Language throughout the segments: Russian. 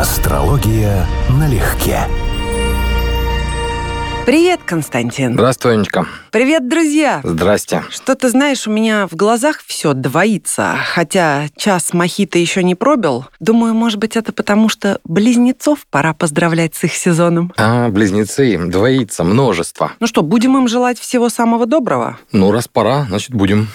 Астрология налегке. Привет, Константин. Здравствуй, Анечка. Привет, друзья. Здрасте. Что ты знаешь, у меня в глазах все двоится. Хотя час мохито еще не пробил. Думаю, может быть, это потому, что близнецов пора поздравлять с их сезоном. А, близнецы, двоится, множество. Ну что, будем им желать всего самого доброго? Ну, раз пора, значит, будем.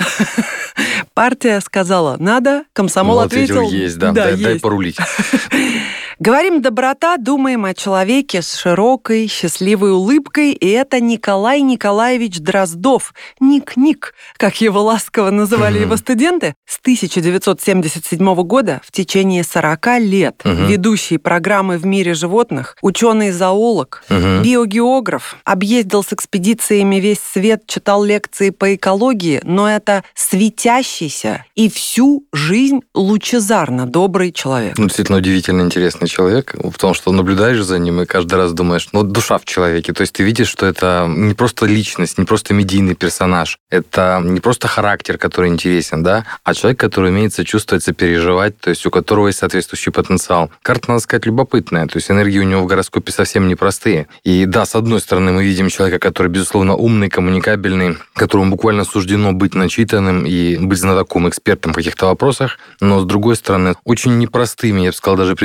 Партия сказала «надо», комсомол Ну, ответил есть, да. да дай, дай есть». порулить. Говорим доброта, думаем о человеке с широкой, счастливой улыбкой, и это Николай Николаевич Дроздов, Ник-Ник, как его ласково называли его студенты, с 1977 года в течение 40 лет. Ведущий программы в мире животных, ученый-зоолог, биогеограф, объездил с экспедициями весь свет, читал лекции по экологии, но это светящийся и всю жизнь лучезарно добрый человек. Ну, действительно удивительно интересный человек, потому что наблюдаешь за ним и каждый раз думаешь, ну, душа в человеке. То есть ты видишь, что это не просто личность, не просто медийный персонаж, это не просто характер, который интересен, да, а человек, который умеет сочувствовать, сопереживать, то есть у которого есть соответствующий потенциал. Карта, надо сказать, любопытная, то есть энергии у него в гороскопе совсем непростые. И да, с одной стороны, мы видим человека, который, безусловно, умный, коммуникабельный, которому буквально суждено быть начитанным и быть знатоком, экспертом в каких-то вопросах, но, с другой стороны, очень непростыми, я бы сказал, даже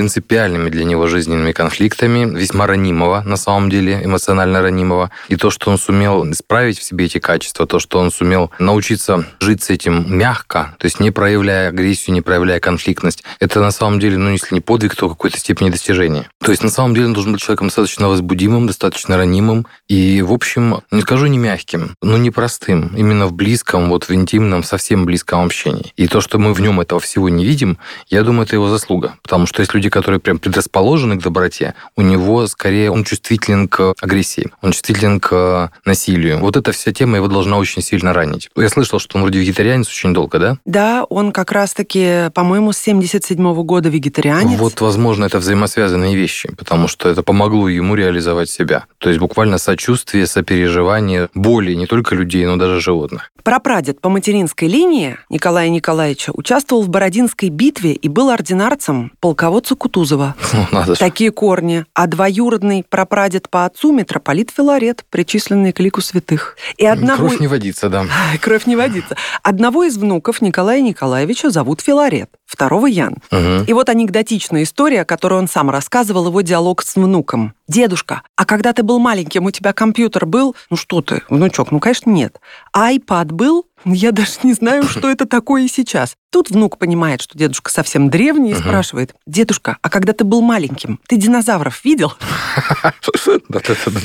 принципиальными для него жизненными конфликтами, весьма ранимого, на самом деле, эмоционально ранимого. И то, что он сумел исправить в себе эти качества, то, что он сумел научиться жить с этим мягко, то есть не проявляя агрессию, не проявляя конфликтность, это на самом деле, ну, если не подвиг, то какой-то степени достижения. То есть, на самом деле, он должен быть человеком достаточно возбудимым, достаточно ранимым и, в общем, не скажу не мягким, но непростым, именно в близком, вот в интимном, совсем близком общении. И то, что мы в нем этого всего не видим, я думаю, это его заслуга. Потому что есть люди, которые прям предрасположены к доброте, у него скорее он чувствителен к агрессии, он чувствителен к насилию. Вот эта вся тема его должна очень сильно ранить. Я слышал, что он вроде вегетарианец очень долго, да? Да, он как раз-таки, по-моему, с 77 года вегетарианец. Вот, возможно, это взаимосвязанные вещи, потому что это помогло ему реализовать себя. То есть буквально сочувствие, сопереживание боли не только людей, но даже животных. Прапрадед по материнской линии Николая Николаевича участвовал в Бородинской битве и был ординарцем полководца Кутузова. Ну, надо. Такие корни. А двоюродный прапрадед по отцу митрополит Филарет, причисленный к лику святых. И одного... Кровь не водится, да. Кровь не водится. Одного из внуков Николая Николаевича зовут Филарет, второго Ян. Мгм. И вот анекдотичная история, которую он сам рассказывал, его диалог с внуком. «Дедушка, а когда ты был маленьким, у тебя компьютер был?» «Ну что ты, внучок, ну, конечно, нет». «А iPad был?» «Я даже не знаю, что это такое сейчас». Тут внук понимает, что дедушка совсем древний, и Мгм. спрашивает, «Дедушка, а когда ты был маленьким, ты динозавров видел?»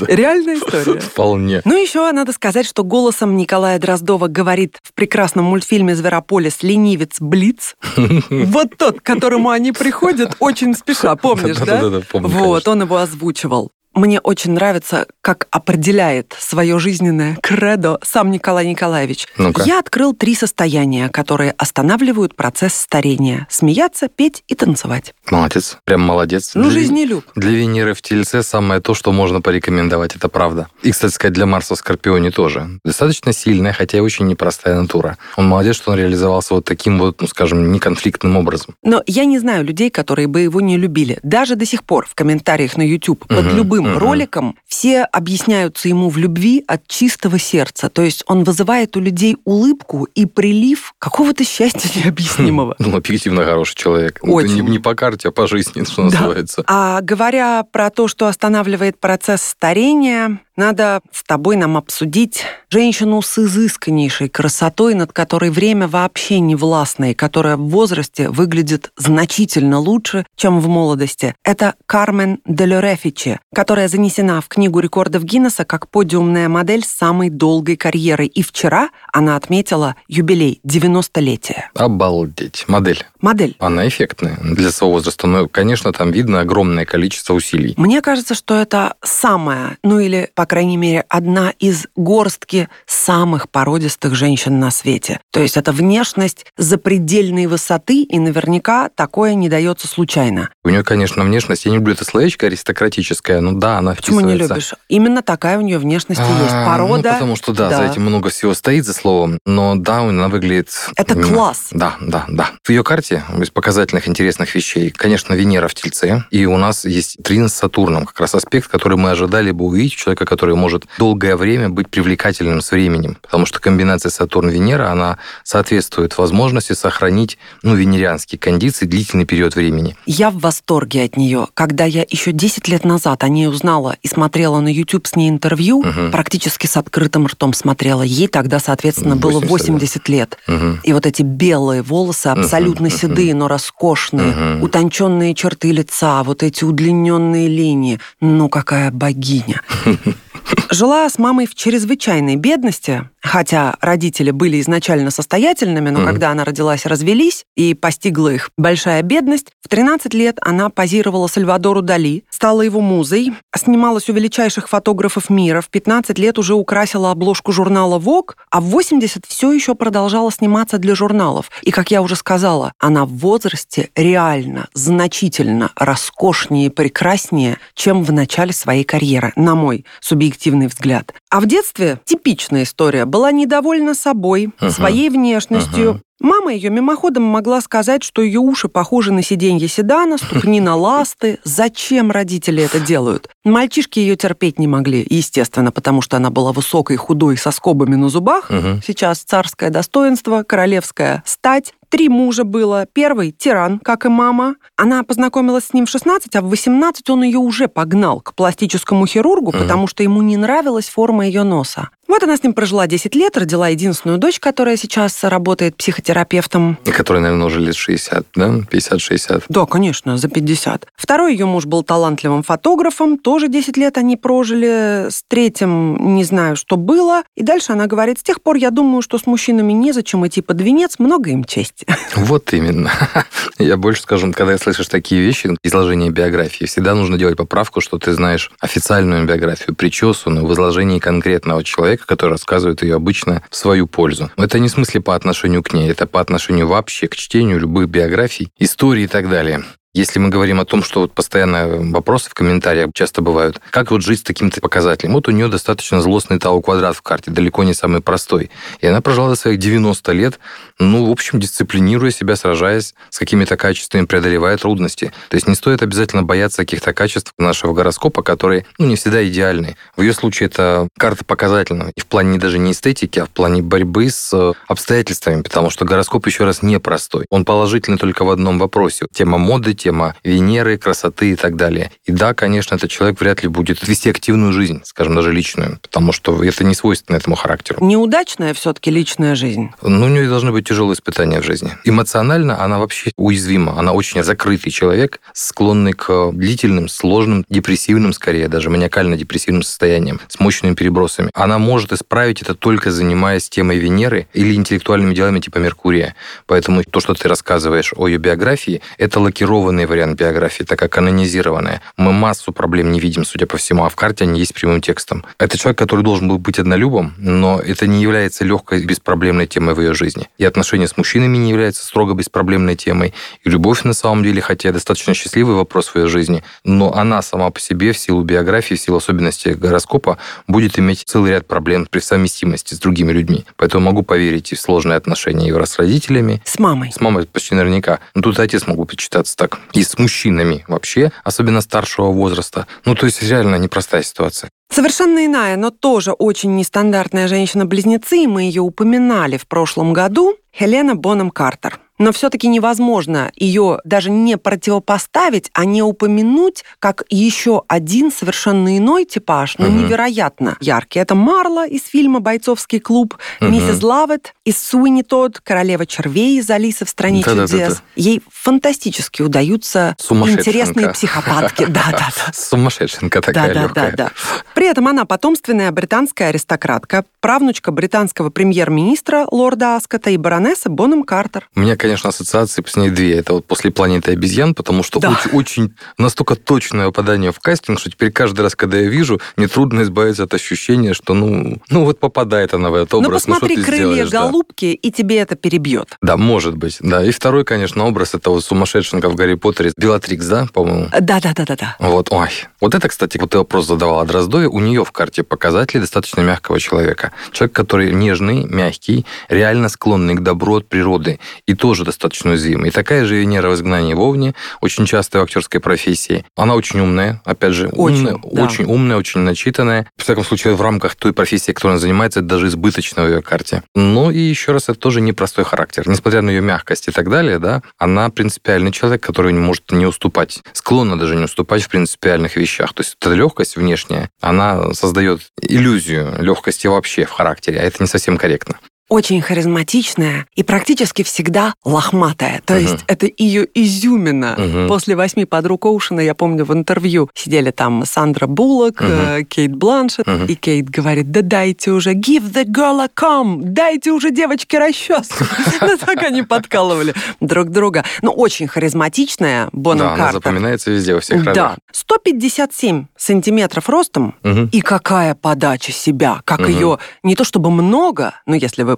Реальная история. Вполне. Ну, еще надо сказать, что голосом Николая Дроздова говорит в прекрасном мультфильме «Зверополис» ленивец Блиц. Вот тот, к которому они приходят очень спеша, помнишь, да? Да-да-да, помню, Вот, он его озвучивал. Мне очень нравится, как определяет свое жизненное кредо сам Николай Николаевич. Ну-ка. Я открыл три состояния, которые останавливают процесс старения. Смеяться, петь и танцевать. Молодец. Прям молодец. Ну, Для- жизнелюб. Для Венеры в Тельце самое то, что можно порекомендовать, это правда. И, кстати сказать, для Марса в Скорпионе тоже. Достаточно сильная, хотя и очень непростая натура. Он молодец, что он реализовался вот таким вот, ну, скажем, неконфликтным образом. Но я не знаю людей, которые бы его не любили. Даже до сих пор в комментариях на YouTube под Мгм, любым мгм. роликом все объясняются ему в любви от чистого сердца. То есть он вызывает у людей улыбку и прилив какого-то счастья необъяснимого. Ну, объективно хороший человек. Это Очень. не, не по карте, а по жизни, что Да. называется. А говоря про то, что останавливает процесс старения, надо с тобой нам обсудить женщину с изысканнейшей красотой, над которой время вообще не властно, и которая в возрасте выглядит значительно лучше, чем в молодости. Это Кармен де Лорефичи, которая занесена в Книгу рекордов Гиннесса как подиумная модель с самой долгой карьерой. И вчера она отметила юбилей 90-летия. Обалдеть. Модель. Модель. Она эффектная для своего возраста. Но, конечно, там видно огромное количество усилий. Мне кажется, что это самая, ну или, по по крайней мере, одна из горстки самых породистых женщин на свете. То есть это внешность запредельной высоты, и наверняка такое не дается случайно. У нее, конечно, внешность, я не люблю это словечко аристократическое, но да, она Почему не любишь? Именно такая у нее внешность и есть. А, Порода. Ну, потому что, да, за этим много всего стоит за словом, но да, она выглядит... Это класс. Да, да, да. В ее карте из показательных интересных вещей, конечно, Венера в Тельце, и у нас есть Трин с Сатурном, как раз аспект, который мы ожидали бы увидеть у человека, который может долгое время быть привлекательным с временем, потому что комбинация Сатурн-Венера, она соответствует возможности сохранить, ну, венерианские кондиции длительный период времени. Я в восторге от нее. Когда я еще 10 лет назад о ней узнала и смотрела на YouTube с ней интервью, Мгм. практически с открытым ртом смотрела. Ей тогда, соответственно, было 80 80 лет. Мгм. И вот эти белые волосы, абсолютно мгм. седые, но роскошные, Мгм. утонченные черты лица, вот эти удлиненные линии. Ну, какая богиня. Жила с мамой в чрезвычайной бедности, хотя родители были изначально состоятельными, но Мгм. когда она родилась, развелись, и постигла их большая бедность. В 13 лет она позировала Сальвадору Дали, стала его музой, снималась у величайших фотографов мира, в 15 лет уже украсила обложку журнала Vogue, а в 80 все еще продолжала сниматься для журналов. И, как я уже сказала, она в возрасте реально, значительно роскошнее и прекраснее, чем в начале своей карьеры, на мой субъективный взгляд. А в детстве типичная история. Была недовольна собой, Мгм. своей внешностью. Мгм. Мама ее мимоходом могла сказать, что ее уши похожи на сиденье седана, ступни на ласты. Зачем родители это делают? Мальчишки ее терпеть не могли, естественно, потому что она была высокой, худой, со скобами на зубах. Мгм. Сейчас царское достоинство, королевская стать. Три мужа было. Первый – тиран, как и мама. Она познакомилась с ним в 16, а в 18 он ее уже погнал к пластическому хирургу, Мгм. потому что ему не нравилась форма ее носа. Вот она с ним прожила 10 лет, родила единственную дочь, которая сейчас работает психотерапевтом. И который, наверное, уже лет 60, да? 50-60. Да, конечно, за 50. Второй ее муж был талантливым фотографом, тоже 10 лет они прожили. С третьим не знаю, что было. И дальше она говорит, с тех пор я думаю, что с мужчинами незачем идти под венец, много им чести. Вот именно. Я больше скажу, когда слышишь такие вещи, изложение биографии, всегда нужно делать поправку, что ты знаешь официальную биографию, причесанную в изложении конкретного человека, который рассказывает ее обычно в свою пользу. Это не в смысле по отношению к ней, это по отношению вообще к чтению любых биографий, историй и так далее. Если мы говорим о том, что вот постоянно вопросы в комментариях часто бывают, как вот жить с таким-то показателем? Вот у нее достаточно злостный тау квадрат в карте, далеко не самый простой. И она прожила до своих 90 лет, ну, в общем, дисциплинируя себя, сражаясь с какими-то качествами, преодолевая трудности. То есть не стоит обязательно бояться каких-то качеств нашего гороскопа, которые, ну, не всегда идеальны. В ее случае это карта показательная. И в плане не даже не эстетики, а в плане борьбы с обстоятельствами, потому что гороскоп, еще раз, непростой. Он положительный только в одном вопросе. Тема моды, тема Венеры, красоты и так далее. И да, конечно, этот человек вряд ли будет вести активную жизнь, скажем, даже личную, потому что это не свойственно этому характеру. Неудачная все-таки личная жизнь. Ну, у нее должны быть тяжелые испытания в жизни. Эмоционально она вообще уязвима. Она очень закрытый человек, склонный к длительным, сложным, депрессивным, скорее даже маниакально-депрессивным состояниям, с мощными перебросами. Она может исправить это только занимаясь темой Венеры или интеллектуальными делами типа Меркурия. Поэтому то, что ты рассказываешь о ее биографии, это лакированный вариант биографии, такая канонизированная. Мы массу проблем не видим, судя по всему, а в карте они есть прямым текстом. Это человек, который должен был быть однолюбом, но это не является легкой, беспроблемной темой в ее жизни. И отношения с мужчинами не являются строго беспроблемной темой. И любовь, на самом деле, хотя достаточно счастливый вопрос в ее жизни, но она сама по себе в силу биографии, в силу особенностей гороскопа будет иметь целый ряд проблем при совместимости с другими людьми. Поэтому могу поверить и в сложные отношения ее с родителями, С мамой. с мамой почти наверняка. Но тут и отец могу почитаться так. И с мужчинами вообще, особенно старшего возраста. Ну, то есть реально непростая ситуация. Совершенно иная, но тоже очень нестандартная женщина-близнецы, и мы ее упоминали в прошлом году, Хелена Бонем Картер. Но все-таки невозможно ее даже не противопоставить, а не упомянуть как еще один совершенно иной типаж, но Мгм. невероятно яркий. Это Марла из фильма «Бойцовский клуб», Мгм. миссис Лавет из Суини Тодд, королева червей из «Алисы в стране Да-да-да-да. чудес». Ей фантастически удаются интересные психопатки. Да-да-да. Сумасшедшенка такая да, легкая. Да, да, да. При этом она потомственная британская аристократка, правнучка британского премьер-министра лорда Аскота и баронесса Бонем Картер. У меня, конечно, ассоциации с ней две. Это вот после планеты обезьян, потому что да. очень, очень настолько точное попадание в кастинг, что теперь каждый раз, когда я вижу, мне трудно избавиться от ощущения, что ну, ну вот попадает она в этот ну, образ. Ну, посмотри, ну, крылья сделаешь, голубки, да. и тебе это перебьет. Да, может быть, да. И второй, конечно, образ это вот сумасшедшенка в Гарри Поттере, Белатрикс, да, по-моему? Да-да-да-да-да. Вот, ой. Вот это, кстати, вот ты вопрос задавала Дроздове, у нее в карте показатели достаточно мягкого человека. Человек, который нежный, мягкий, реально склонный к добру от природы и тоже достаточно уязвимый. И такая же Венера в изгнании Вовне, очень часто в актерской профессии. Она очень умная, опять же, очень, умная, да. очень умная, очень начитанная. В всяком случае, в рамках той профессии, которой она занимается, это даже избыточно в ее карте. Ну и еще раз, это тоже непростой характер. Несмотря на ее мягкость и так далее, да, она принципиальный человек, который может не уступать. Склонна даже не уступать в принципиальных вещах. То есть эта легкость внешняя, она создает иллюзию легкости вообще в характере, а это не совсем корректно очень харизматичная и практически всегда лохматая. То uh-huh. есть это ее изюмина. Uh-huh. После «Восьми подруг Оушена» я помню в интервью сидели там Сандра Буллок, uh-huh. Кейт Бланшет, uh-huh. и Кейт говорит, да дайте уже, give the girl a comb, дайте уже девочке расческу. Ну так они подкалывали друг друга. Ну, очень харизматичная Бонном Картер. она запоминается везде, во всех Да. 157 сантиметров ростом, и какая подача себя, как ее не то чтобы много, но если вы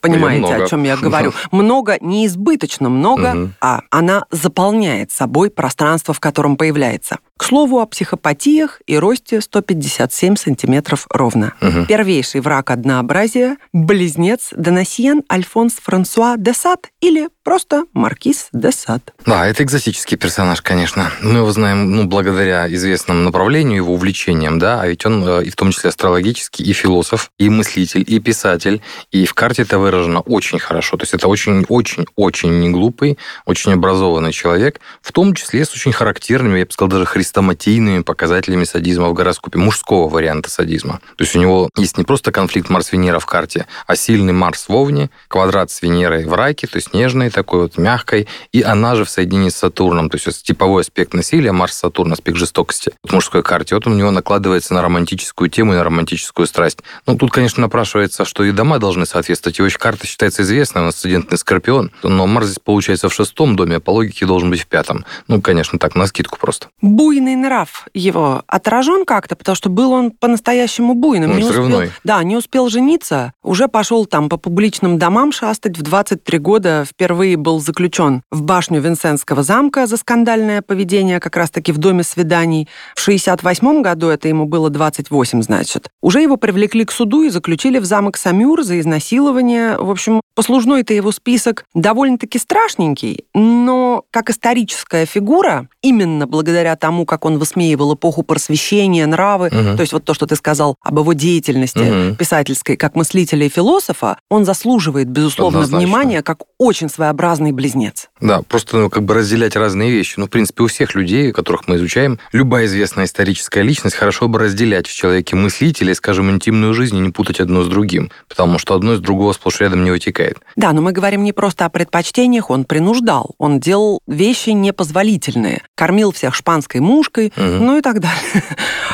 понимаете, о чем я говорю. Много не избыточно много, угу. а она заполняет собой пространство, в котором появляется. К слову о психопатиях и росте 157 сантиметров ровно. Угу. Первейший враг однообразия – близнец Донасьен Альфонс Франсуа де Сад или просто Маркиз де Сад. Да, это экзотический персонаж, конечно. Мы его знаем ну, благодаря известному направлению, его увлечениям, да, а ведь он э, и в том числе астрологический, и философ, и мыслитель, и писатель, и в карте это выражено очень хорошо. То есть это очень-очень-очень неглупый, очень образованный человек, в том числе с очень характерными, я бы сказал, даже хрестоматийными показателями садизма в гороскопе, мужского варианта садизма. То есть у него есть не просто конфликт Марс-Венера в карте, а сильный Марс в Овне, квадрат с Венерой в Раке, то есть нежной такой вот, мягкой, и она же в соединении с Сатурном, то есть это типовой аспект насилия, Марс-Сатурн, аспект жестокости в мужской карте. Вот у него накладывается на романтическую тему и на романтическую страсть. Ну, тут, конечно, напрашивается, что и дома должны соответствовать. Его карта считается известной, он асцендентный Скорпион, но Марс здесь получается в шестом доме, а по логике должен быть в пятом. Ну, конечно, так, на скидку просто. Буй буйный нрав его отражен как-то, потому что был он по-настоящему буйным. Он не успел, да, не успел жениться, уже пошел там по публичным домам шастать. В 23 года впервые был заключен в башню Винсентского замка за скандальное поведение как раз-таки в доме свиданий. В 68 году, это ему было 28, значит, уже его привлекли к суду и заключили в замок Самюр за изнасилование. В общем, послужной-то его список довольно-таки страшненький, но как историческая фигура, именно благодаря тому, как он высмеивал эпоху просвещения, нравы, угу. то есть вот то, что ты сказал об его деятельности угу. писательской как мыслителя и философа, он заслуживает, безусловно, Однозначно. внимания как очень своеобразный близнец. Да, просто ну, как бы разделять разные вещи. Ну, в принципе, у всех людей, которых мы изучаем, любая известная историческая личность хорошо бы разделять в человеке мыслителя скажем, интимную жизнь и не путать одно с другим, потому что одно из другого сплошь рядом не вытекает. Да, но мы говорим не просто о предпочтениях, он принуждал, он делал вещи непозволительные, кормил всех шпанской мушкой, угу. ну и так далее.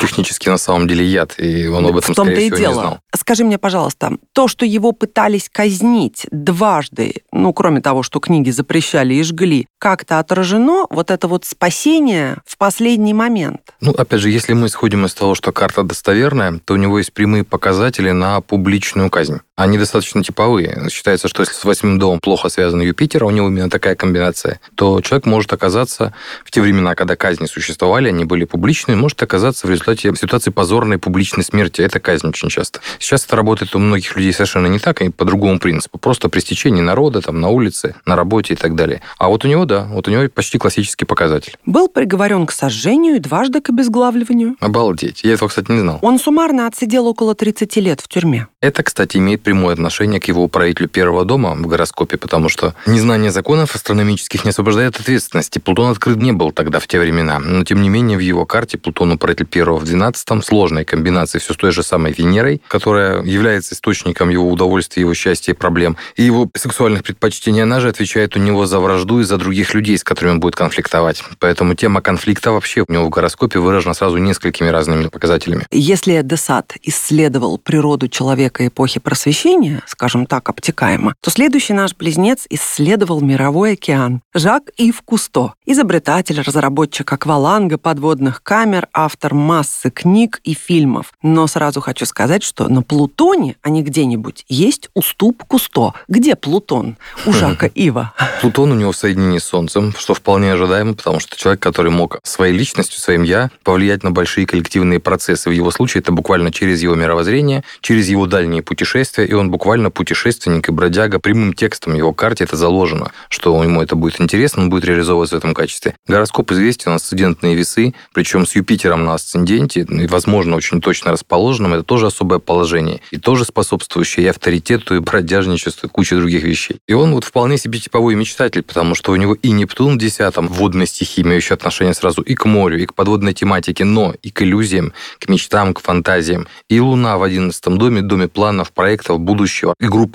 Технически на самом деле яд, и он об этом, В скорее и всего, дело. не знал. Скажи мне, пожалуйста, то, что его пытались казнить дважды, ну, кроме того, что книги запрещали и жгли, как-то отражено вот это вот спасение в последний момент? Ну, опять же, если мы исходим из того, что карта достоверная, то у него есть прямые показатели на публичную казнь. Они достаточно типовые. Считается, что если с восьмым домом плохо связан Юпитер, а у него именно такая комбинация, то человек может оказаться в те времена, когда казни существовали, они были публичные, может оказаться в результате ситуации позорной публичной смерти. Это казнь очень часто. Сейчас это работает у многих людей совершенно не так, и по другому принципу. Просто при стечении народа, там, на улице, на работе и так далее. А вот у него, да, вот у него почти классический показатель. Был приговорен к сожжению и дважды к обезглавливанию. Обалдеть. Я этого, кстати, не знал. Он суммарно отсидел около 30 лет в тюрьме. Это, кстати, имеет прямое отношение к его управителю первого дома в гороскопе, потому что незнание законов астрономических не освобождает от ответственности. Плутон открыт не был тогда, в те времена. Но, тем не менее, в его карте Плутон управитель первого в 12 сложной комбинации все с той же самой Венерой, которая является источником его удовольствия, его счастья и проблем, и его сексуальных предпочтений. Она же отвечает у него за вражду и за других людей, с которыми он будет конфликтовать. Поэтому тема конфликта вообще у него в гороскопе выражена сразу несколькими разными показателями. Если Десад исследовал природу человека эпохи просвещения, скажем так, так обтекаемо, то следующий наш близнец исследовал мировой океан. Жак Ив Кусто, изобретатель, разработчик акваланга, подводных камер, автор массы книг и фильмов. Но сразу хочу сказать, что на Плутоне, а не где-нибудь, есть уступ Кусто. Где Плутон у Жака Ива? Плутон у него в соединении с Солнцем, что вполне ожидаемо, потому что человек, который мог своей личностью, своим «я» повлиять на большие коллективные процессы. В его случае это буквально через его мировоззрение, через его дальние путешествия, и он буквально путешественник и бродяга. Прямым текстом его карте это заложено, что ему это будет интересно, он будет реализовываться в этом качестве. Гороскоп известен, асцендентные весы, причем с Юпитером на асценденте, и, возможно, очень точно расположенным, это тоже особое положение, и тоже способствующее и авторитету, и бродяжничеству, и куче других вещей. И он вот вполне себе типовой мечтатель, потому что у него и Нептун в десятом, водной стихии, имеющий отношение сразу и к морю, и к подводной тематике, но и к иллюзиям, к мечтам, к фантазиям. И Луна в одиннадцатом доме, доме планов, проектов, будущего и группы,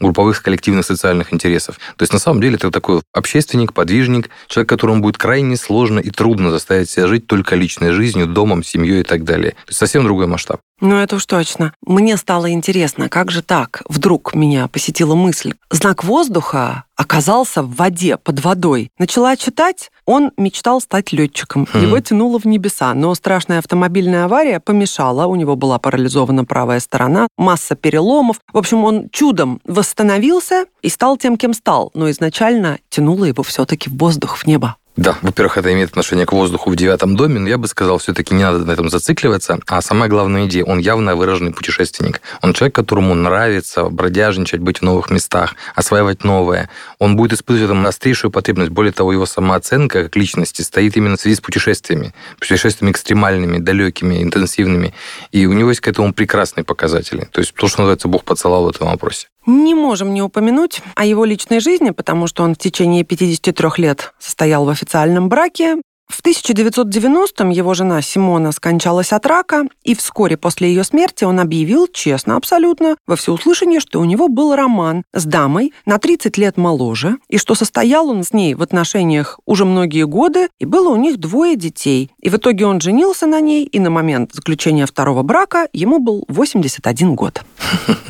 групповых коллективных социальных интересов. То есть, на самом деле, это такой общественник, подвижник, человек, которому будет крайне сложно и трудно заставить себя жить только личной жизнью, домом, семьей и так далее. То есть, совсем другой масштаб. Ну, это уж точно. Мне стало интересно, как же так? Вдруг меня посетила мысль. Знак воздуха оказался в воде, под водой. Начала читать, он мечтал стать летчиком. Хм. Его тянуло в небеса, но страшная автомобильная авария помешала. У него была парализована правая сторона, масса переломов. В общем, он чудом восстановился и стал тем, кем стал. Но изначально тянуло его все-таки в воздух, в небо. Да, во-первых, это имеет отношение к воздуху в девятом доме, но я бы сказал, все-таки не надо на этом зацикливаться. А самая главная идея, он явно выраженный путешественник. Он человек, которому нравится бродяжничать, быть в новых местах, осваивать новое. Он будет испытывать там острейшую потребность. Более того, его самооценка как личности стоит именно в связи с путешествиями. Путешествиями экстремальными, далекими, интенсивными. И у него есть к этому прекрасные показатели. То есть то, что называется, Бог поцеловал в этом вопросе. Не можем не упомянуть о его личной жизни, потому что он в течение 53 лет состоял в официальном браке. В 1990-м его жена Симона скончалась от рака, и вскоре после ее смерти он объявил, честно абсолютно, во всеуслышание, что у него был роман с дамой на 30 лет моложе, и что состоял он с ней в отношениях уже многие годы, и было у них двое детей. И в итоге он женился на ней, и на момент заключения второго брака ему был 81 год.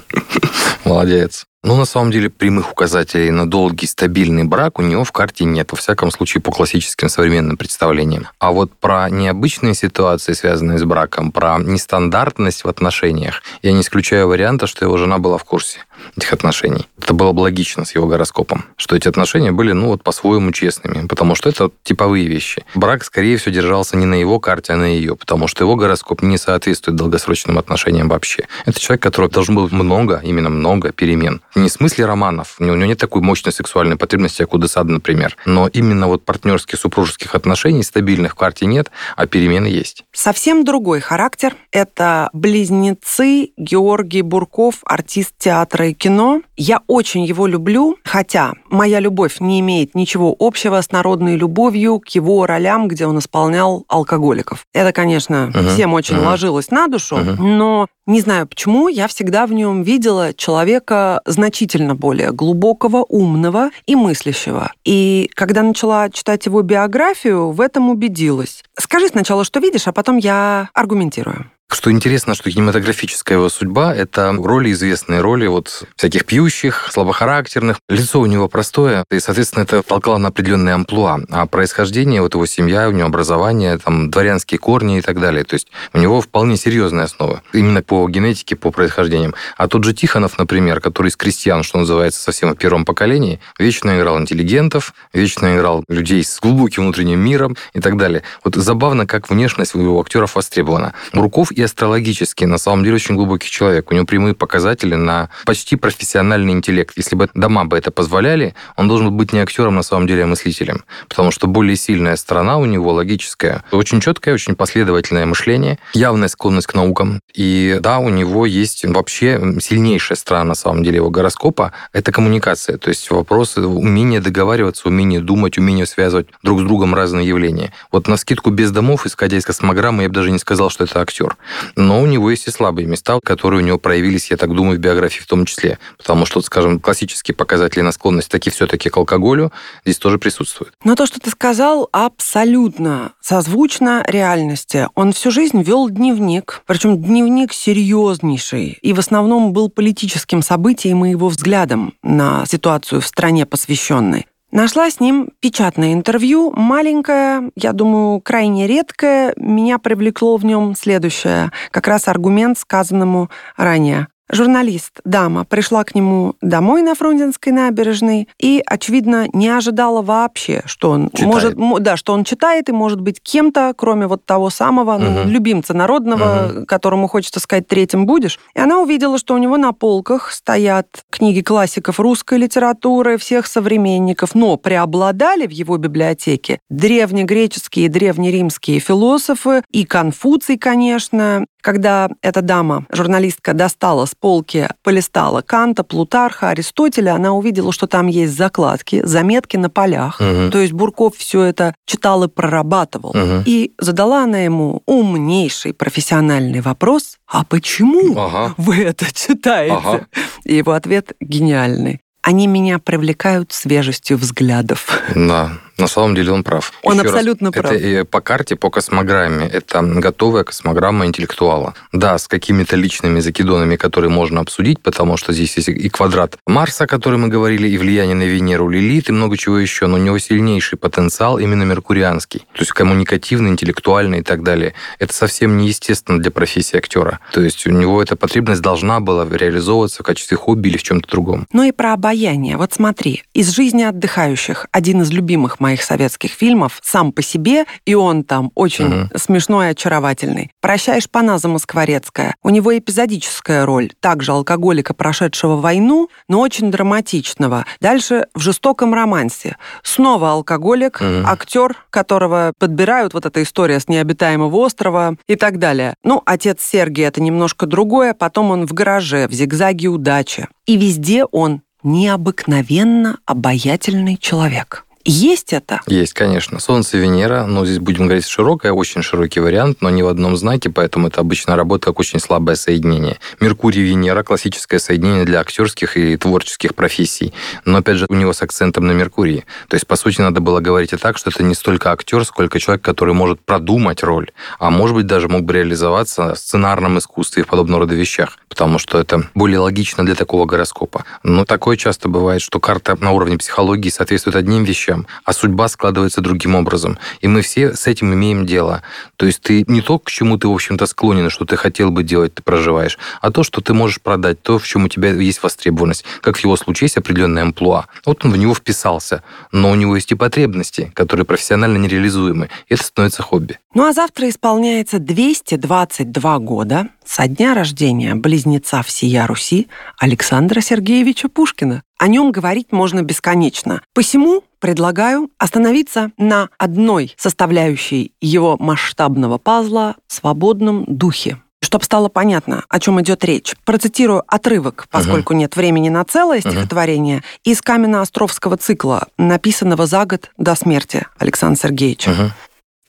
Молодец. Но на самом деле прямых указателей на долгий стабильный брак у него в карте нет, во всяком случае по классическим современным представлениям. А вот про необычные ситуации, связанные с браком, про нестандартность в отношениях, я не исключаю варианта, что его жена была в курсе этих отношений. Это было бы логично с его гороскопом, что эти отношения были, ну, вот по-своему честными, потому что это типовые вещи. Брак, скорее всего, держался не на его карте, а на ее, потому что его гороскоп не соответствует долгосрочным отношениям вообще. Это человек, который должен был много, именно много перемен. Не в смысле романов, у него нет такой мощной сексуальной потребности, как у Десада, например, но именно вот партнерских супружеских отношений стабильных в карте нет, а перемены есть. Совсем другой характер. Это близнецы Георгий Бурков, артист театра и кино. Я очень его люблю, хотя моя любовь не имеет ничего общего с народной любовью к его ролям, где он исполнял алкоголиков. Это, конечно, uh-huh. всем очень uh-huh. ложилось на душу, uh-huh. но не знаю почему, я всегда в нем видела человека значительно более глубокого, умного и мыслящего. И когда начала читать его биографию, в этом убедилась. Скажи сначала, что видишь, а потом я аргументирую. Что интересно, что кинематографическая его судьба – это роли, известные роли вот всяких пьющих, слабохарактерных. Лицо у него простое, и, соответственно, это толкало на определенные амплуа. А происхождение, вот его семья, у него образование, там, дворянские корни и так далее. То есть у него вполне серьезная основа. Именно по генетике, по происхождениям. А тот же Тихонов, например, который из крестьян, что называется, совсем в первом поколении, вечно играл интеллигентов, вечно играл людей с глубоким внутренним миром и так далее. Вот забавно, как внешность у его актеров востребована. Руков и астрологически, на самом деле, очень глубокий человек. У него прямые показатели на почти профессиональный интеллект. Если бы дома бы это позволяли, он должен быть не актером, на самом деле, а мыслителем. Потому что более сильная сторона у него логическая. Очень четкое, очень последовательное мышление, явная склонность к наукам. И да, у него есть вообще сильнейшая сторона, на самом деле, его гороскопа – это коммуникация. То есть вопросы умения договариваться, умение думать, умение связывать друг с другом разные явления. Вот на скидку без домов, исходя из космограммы, я бы даже не сказал, что это актер. Но у него есть и слабые места, которые у него проявились, я так думаю, в биографии в том числе. Потому что, скажем, классические показатели на склонность таки все-таки к алкоголю здесь тоже присутствуют. Но то, что ты сказал, абсолютно созвучно реальности. Он всю жизнь вел дневник, причем дневник серьезнейший, и в основном был политическим событием и его взглядом на ситуацию в стране посвященной. Нашла с ним печатное интервью, маленькое, я думаю, крайне редкое. Меня привлекло в нем следующее, как раз аргумент сказанному ранее. Журналист, дама, пришла к нему домой на Фрунзенской набережной и, очевидно, не ожидала вообще, что он читает. может, да, что он читает и может быть кем-то, кроме вот того самого угу. ну, любимца народного, угу. которому хочется сказать третьим будешь. И она увидела, что у него на полках стоят книги классиков русской литературы, всех современников, но преобладали в его библиотеке древнегреческие и древнеримские философы и Конфуций, конечно, когда эта дама, журналистка, достала с полки, полистала Канта, Плутарха, Аристотеля, она увидела, что там есть закладки, заметки на полях. Угу. То есть Бурков все это читал и прорабатывал. Угу. И задала она ему умнейший профессиональный вопрос, а почему ага. вы это читаете? Ага. И его ответ гениальный. Они меня привлекают свежестью взглядов. Да, на самом деле он прав. Он Еще абсолютно раз, прав. Это по карте, по космограмме. Это готовая космограмма интеллектуала. Да, с какими-то личными закидонами, которые можно обсудить, потому что здесь есть и квадрат Марса, о котором мы говорили, и влияние на Венеру, Лилит, и много чего еще. Но у него сильнейший потенциал именно меркурианский. То есть коммуникативный, интеллектуальный и так далее. Это совсем неестественно для профессии актера. То есть у него эта потребность должна была реализовываться в качестве хобби или в чем-то другом. Ну и про обаяние. Вот смотри, из жизни отдыхающих один из любимых моих моих советских фильмов сам по себе, и он там очень угу. смешной и очаровательный. «Прощаешь Паназа Москворецкая». У него эпизодическая роль, также алкоголика, прошедшего войну, но очень драматичного. Дальше в «Жестоком романсе». Снова алкоголик, угу. актер, которого подбирают, вот эта история с необитаемого острова и так далее. Ну, отец Сергий — это немножко другое, потом он в гараже, в «Зигзаге удачи». И везде он необыкновенно обаятельный человек. Есть это? Есть, конечно. Солнце, Венера, но здесь будем говорить широкое, очень широкий вариант, но не в одном знаке, поэтому это обычно работает как очень слабое соединение. Меркурий, Венера, классическое соединение для актерских и творческих профессий. Но, опять же, у него с акцентом на Меркурии. То есть, по сути, надо было говорить и так, что это не столько актер, сколько человек, который может продумать роль, а может быть, даже мог бы реализоваться в сценарном искусстве и подобного рода вещах, потому что это более логично для такого гороскопа. Но такое часто бывает, что карта на уровне психологии соответствует одним вещам, вещам, а судьба складывается другим образом. И мы все с этим имеем дело. То есть ты не то, к чему ты, в общем-то, склонен, что ты хотел бы делать, ты проживаешь, а то, что ты можешь продать, то, в чем у тебя есть востребованность. Как в его случае есть определенная амплуа. Вот он в него вписался, но у него есть и потребности, которые профессионально нереализуемы. И это становится хобби. Ну а завтра исполняется 222 года со дня рождения близнеца всея Руси Александра Сергеевича Пушкина. О нем говорить можно бесконечно. Посему предлагаю остановиться на одной составляющей его масштабного пазла – свободном духе. Чтобы стало понятно, о чем идет речь, процитирую отрывок, поскольку uh-huh. нет времени на целое стихотворение, uh-huh. из Каменно-Островского цикла, написанного за год до смерти Александра Сергеевича. Uh-huh.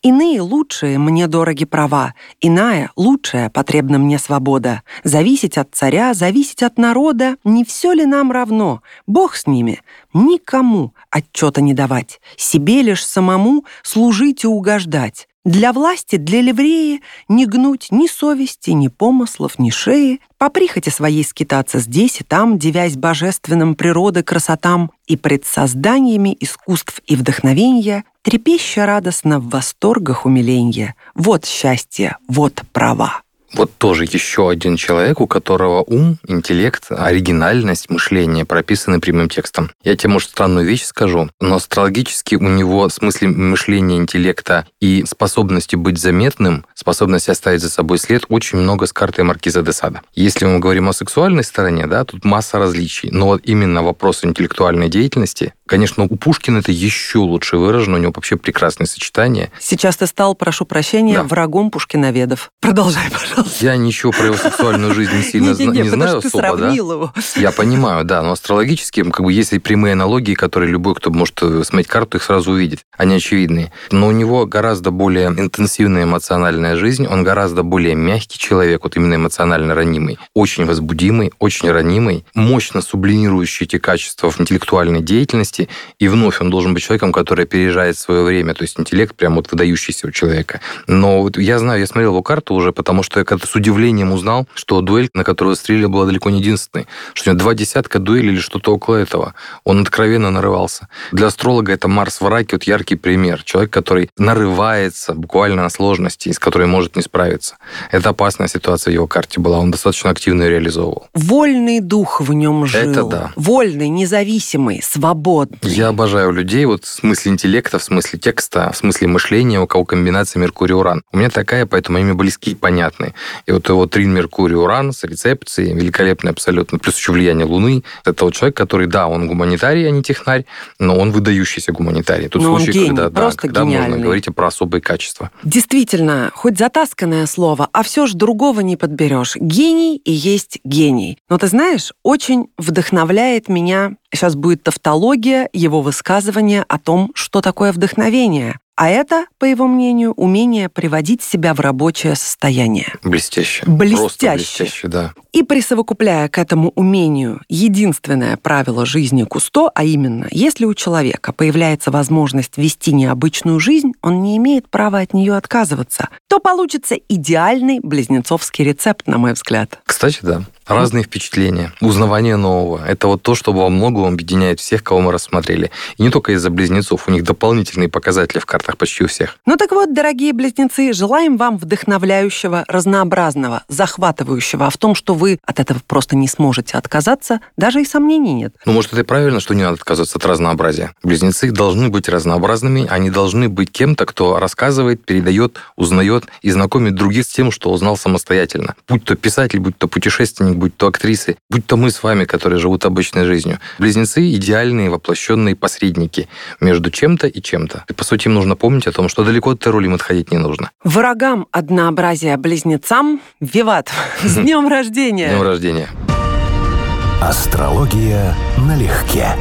Иные лучшие мне дороги права, иная лучшая потребна мне свобода. Зависеть от царя, зависеть от народа, не все ли нам равно? Бог с ними, никому отчета не давать, себе лишь самому служить и угождать. Для власти, для ливреи не гнуть ни совести, ни помыслов, ни шеи, по прихоти своей скитаться здесь и там, девясь божественным природы красотам и пред созданиями искусств и вдохновенья, трепеща радостно в восторгах умиленья. Вот счастье, вот права. Вот тоже еще один человек, у которого ум, интеллект, оригинальность мышления прописаны прямым текстом. Я тебе, может, странную вещь скажу, но астрологически у него в смысле мышления, интеллекта и способности быть заметным, способности оставить за собой след, очень много с картой Маркиза де Сада. Если мы говорим о сексуальной стороне, да, тут масса различий, но вот именно вопрос интеллектуальной деятельности, конечно, у Пушкина это еще лучше выражено, у него вообще прекрасное сочетание. Сейчас ты стал, прошу прощения, да. врагом пушкиноведов. Продолжай, пожалуйста. Пожалуйста. Я ничего про его сексуальную жизнь не сильно не знаю особо, да? его. Я понимаю, да, но астрологически, как бы, есть и прямые аналогии, которые любой, кто может э, смотреть карту, их сразу увидит. Они очевидные. Но у него гораздо более интенсивная эмоциональная жизнь, он гораздо более мягкий человек, вот именно эмоционально ранимый, очень возбудимый, очень ранимый, мощно сублимирующий эти качества в интеллектуальной деятельности, и вновь он должен быть человеком, который опережает свое время, то есть интеллект прям вот выдающийся у человека. Но вот я знаю, я смотрел его карту уже, потому что я как-то с удивлением узнал, что дуэль, на которую стрелили, была далеко не единственной, что у него два десятка дуэлей или что-то около этого. Он откровенно нарывался. Для астролога это Марс в раке, вот яркий пример. Человек, который нарывается буквально на сложности, с которой может не справиться. Это опасная ситуация в его карте была. Он достаточно активно ее реализовывал. Вольный дух в нем жил. Это да. Вольный, независимый, свободный. Я обожаю людей вот в смысле интеллекта, в смысле текста, в смысле мышления, у кого комбинация Меркурий-Уран. У меня такая, поэтому мне близки и понятны. И вот его трин Меркурий-Уран с рецепцией, великолепный абсолютно, плюс еще влияние Луны. Это вот человек, который, да, он гуманитарий, а не технарь, но он выдающийся гуманитарий. Тут Но случай, гений, когда, да, когда можно гениальный. говорить про особые качества. Действительно, хоть затасканное слово, а все ж другого не подберешь. Гений и есть гений. Но ты знаешь, очень вдохновляет меня, сейчас будет тавтология, его высказывание о том, что такое вдохновение. А это, по его мнению, умение приводить себя в рабочее состояние. Блестяще. Блестяще. Просто блестяще, да. И присовокупляя к этому умению единственное правило жизни Кусто, а именно, если у человека появляется возможность вести необычную жизнь, он не имеет права от нее отказываться, то получится идеальный близнецовский рецепт, на мой взгляд. Кстати, да. Разные впечатления, узнавание нового. Это вот то, что во многом объединяет всех, кого мы рассмотрели. И не только из-за близнецов, у них дополнительные показатели в картах почти у всех. Ну так вот, дорогие близнецы, желаем вам вдохновляющего, разнообразного, захватывающего, а в том, что вы от этого просто не сможете отказаться, даже и сомнений нет. Ну, может, это и правильно, что не надо отказываться от разнообразия. Близнецы должны быть разнообразными, они должны быть кем-то, кто рассказывает, передает, узнает и знакомит других с тем, что узнал самостоятельно. Будь то писатель, будь то путешественник, будь то актрисы, будь то мы с вами, которые живут обычной жизнью. Близнецы – идеальные воплощенные посредники между чем-то и чем-то. И, по сути, им нужно помнить о том, что далеко от этой роли им отходить не нужно. Врагам однообразия близнецам – виват! С днем рождения! Днем рождения! Астрология налегке.